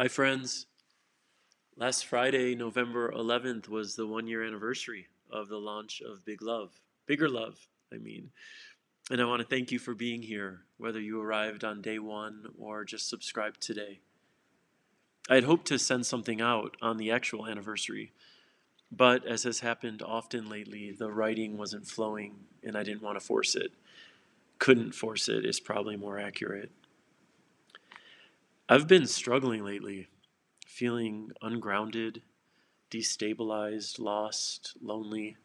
Hi, friends. Last Friday, November 11th, was the one year anniversary of the launch of Big Love. Bigger Love, I mean. And I want to thank you for being here, whether you arrived on day one or just subscribed today. I had hoped to send something out on the actual anniversary, but as has happened often lately, the writing wasn't flowing and I didn't want to force it. Couldn't force it is probably more accurate. I've been struggling lately, feeling ungrounded, destabilized, lost, lonely.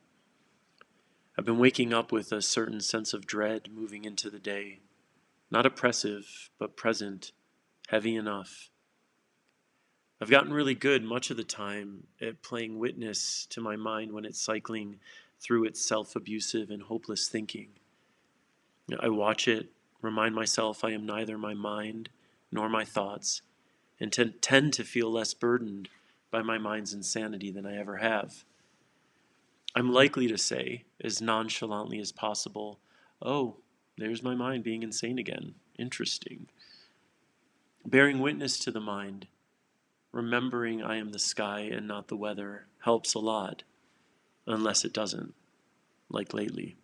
I've been waking up with a certain sense of dread moving into the day. Not oppressive, but present, heavy enough. I've gotten really good much of the time at playing witness to my mind when it's cycling through its self abusive and hopeless thinking. I watch it, remind myself I am neither my mind nor my thoughts, and tend to feel less burdened by my mind's insanity than I ever have. I'm likely to say, as nonchalantly as possible, Oh, there's my mind being insane again. Interesting. Bearing witness to the mind, remembering I am the sky and not the weather, helps a lot, unless it doesn't, like lately.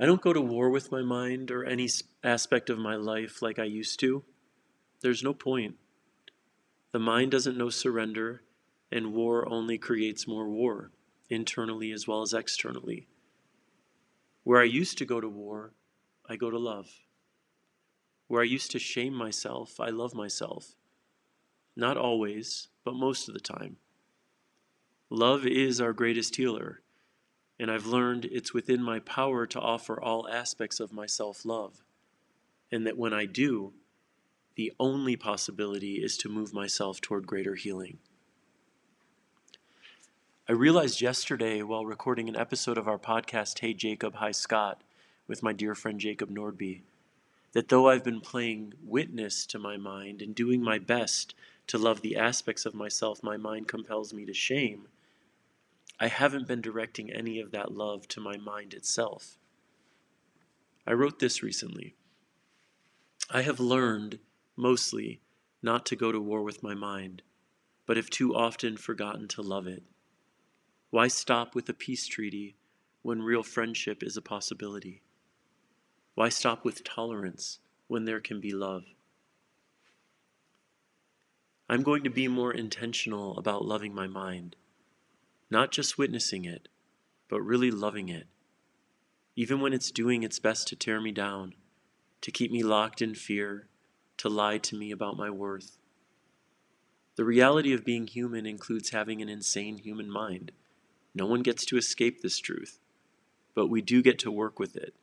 I don't go to war with my mind or any aspect of my life like I used to. There's no point. The mind doesn't know surrender, and war only creates more war, internally as well as externally. Where I used to go to war, I go to love. Where I used to shame myself, I love myself. Not always, but most of the time. Love is our greatest healer and I've learned it's within my power to offer all aspects of my self love, and that when I do, the only possibility is to move myself toward greater healing. I realized yesterday while recording an episode of our podcast, Hey Jacob, Hi Scott, with my dear friend Jacob Nordby, that though I've been playing witness to my mind and doing my best to love the aspects of myself my mind compels me to shame, I haven't been directing any of that love to my mind itself. I wrote this recently. I have learned, mostly, not to go to war with my mind, but have too often forgotten to love it. Why stop with a peace treaty when real friendship is a possibility? Why stop with tolerance when there can be love? I'm going to be more intentional about loving my mind not just witnessing it, but really loving it, even when it's doing its best to tear me down, to keep me locked in fear, to lie to me about my worth. The reality of being human includes having an insane human mind. No one gets to escape this truth, but we do get to work with it.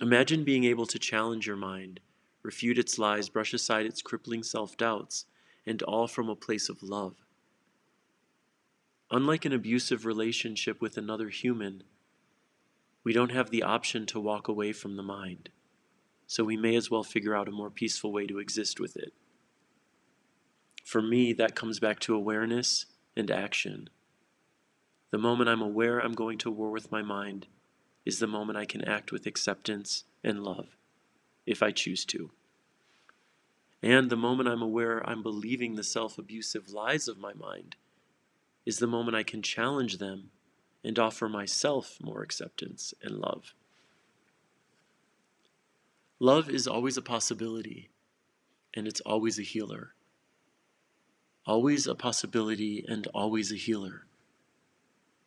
Imagine being able to challenge your mind, refute its lies, brush aside its crippling self doubts, and all from a place of love. Unlike an abusive relationship with another human, we don't have the option to walk away from the mind, so we may as well figure out a more peaceful way to exist with it. For me, that comes back to awareness and action. The moment I'm aware I'm going to war with my mind is the moment I can act with acceptance and love, if I choose to. And the moment I'm aware I'm believing the self abusive lies of my mind is the moment I can challenge them and offer myself more acceptance and love. Love is always a possibility, and it's always a healer. Always a possibility and always a healer.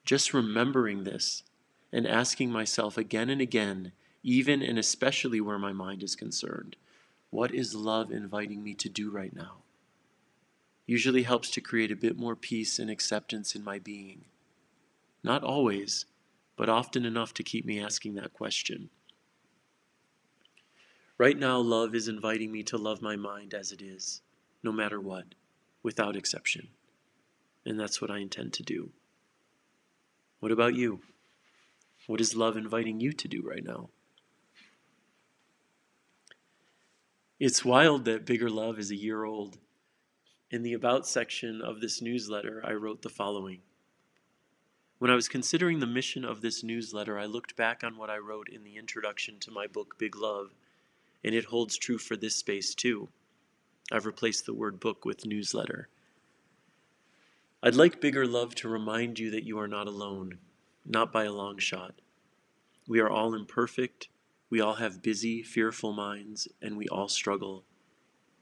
Just remembering this and asking myself again and again, even and especially where my mind is concerned, what is love inviting me to do right now? Usually helps to create a bit more peace and acceptance in my being. Not always, but often enough to keep me asking that question. Right now, love is inviting me to love my mind as it is, no matter what, without exception. And that's what I intend to do. What about you? What is love inviting you to do right now? It's wild that Bigger Love is a year old. In the About section of this newsletter, I wrote the following When I was considering the mission of this newsletter, I looked back on what I wrote in the introduction to my book, Big Love, and it holds true for this space too. I've replaced the word book with newsletter. I'd like Bigger Love to remind you that you are not alone, not by a long shot. We are all imperfect, we all have busy, fearful minds, and we all struggle.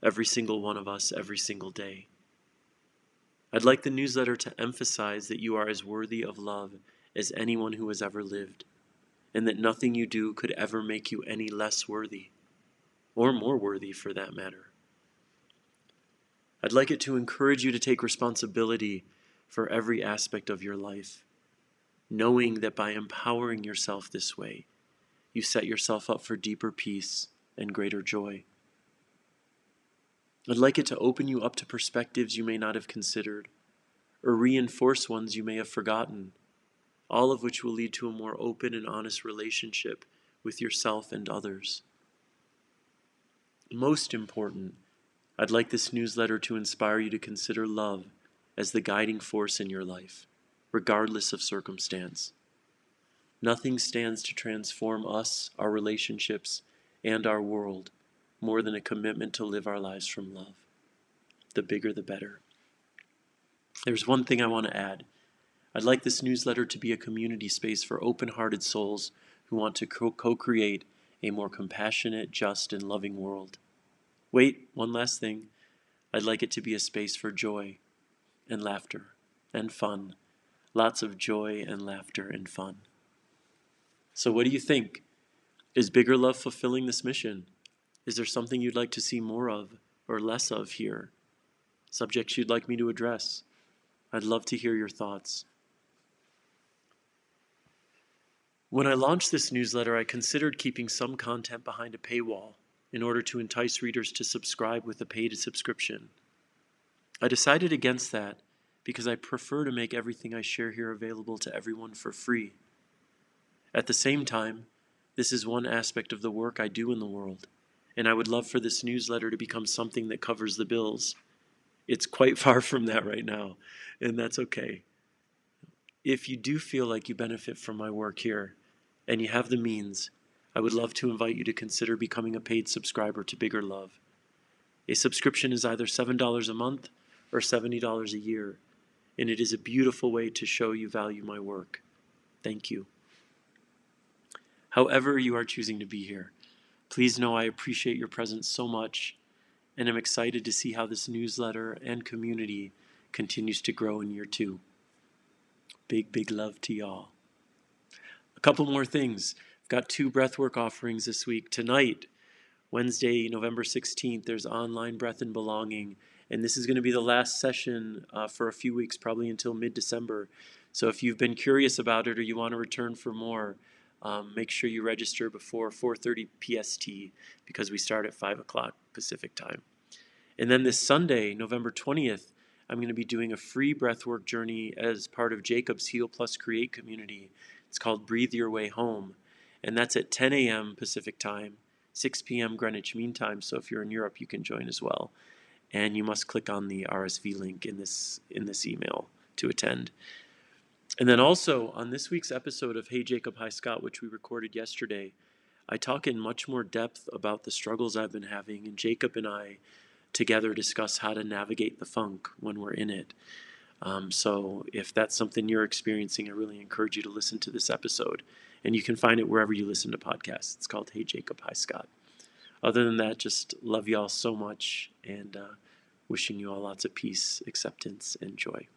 Every single one of us, every single day. I'd like the newsletter to emphasize that you are as worthy of love as anyone who has ever lived, and that nothing you do could ever make you any less worthy, or more worthy for that matter. I'd like it to encourage you to take responsibility for every aspect of your life, knowing that by empowering yourself this way, you set yourself up for deeper peace and greater joy. I'd like it to open you up to perspectives you may not have considered, or reinforce ones you may have forgotten, all of which will lead to a more open and honest relationship with yourself and others. Most important, I'd like this newsletter to inspire you to consider love as the guiding force in your life, regardless of circumstance. Nothing stands to transform us, our relationships, and our world more than a commitment to live our lives from love. The bigger, the better. There's one thing I want to add. I'd like this newsletter to be a community space for open hearted souls who want to co create a more compassionate, just, and loving world. Wait, one last thing. I'd like it to be a space for joy and laughter and fun. Lots of joy and laughter and fun. So, what do you think? Is Bigger Love fulfilling this mission? Is there something you'd like to see more of or less of here? Subjects you'd like me to address? I'd love to hear your thoughts. When I launched this newsletter, I considered keeping some content behind a paywall in order to entice readers to subscribe with a paid subscription. I decided against that because I prefer to make everything I share here available to everyone for free. At the same time, this is one aspect of the work I do in the world, and I would love for this newsletter to become something that covers the bills. It's quite far from that right now, and that's okay. If you do feel like you benefit from my work here, and you have the means, I would love to invite you to consider becoming a paid subscriber to Bigger Love. A subscription is either $7 a month or $70 a year, and it is a beautiful way to show you value my work. Thank you. However, you are choosing to be here, please know I appreciate your presence so much and am excited to see how this newsletter and community continues to grow in year two. Big, big love to y'all. A couple more things. I've got two breathwork offerings this week. Tonight, Wednesday, November 16th, there's online breath and belonging. And this is going to be the last session uh, for a few weeks, probably until mid December. So if you've been curious about it or you want to return for more, um, make sure you register before 4:30 PST because we start at 5 o'clock Pacific time. And then this Sunday, November 20th, I'm going to be doing a free breathwork journey as part of Jacob's Heal Plus Create community. It's called Breathe Your Way Home, and that's at 10 a.m. Pacific time, 6 p.m. Greenwich Mean Time. So if you're in Europe, you can join as well. And you must click on the RSV link in this in this email to attend. And then also on this week's episode of Hey Jacob, Hi Scott, which we recorded yesterday, I talk in much more depth about the struggles I've been having, and Jacob and I together discuss how to navigate the funk when we're in it. Um, so if that's something you're experiencing, I really encourage you to listen to this episode. And you can find it wherever you listen to podcasts. It's called Hey Jacob, Hi Scott. Other than that, just love you all so much and uh, wishing you all lots of peace, acceptance, and joy.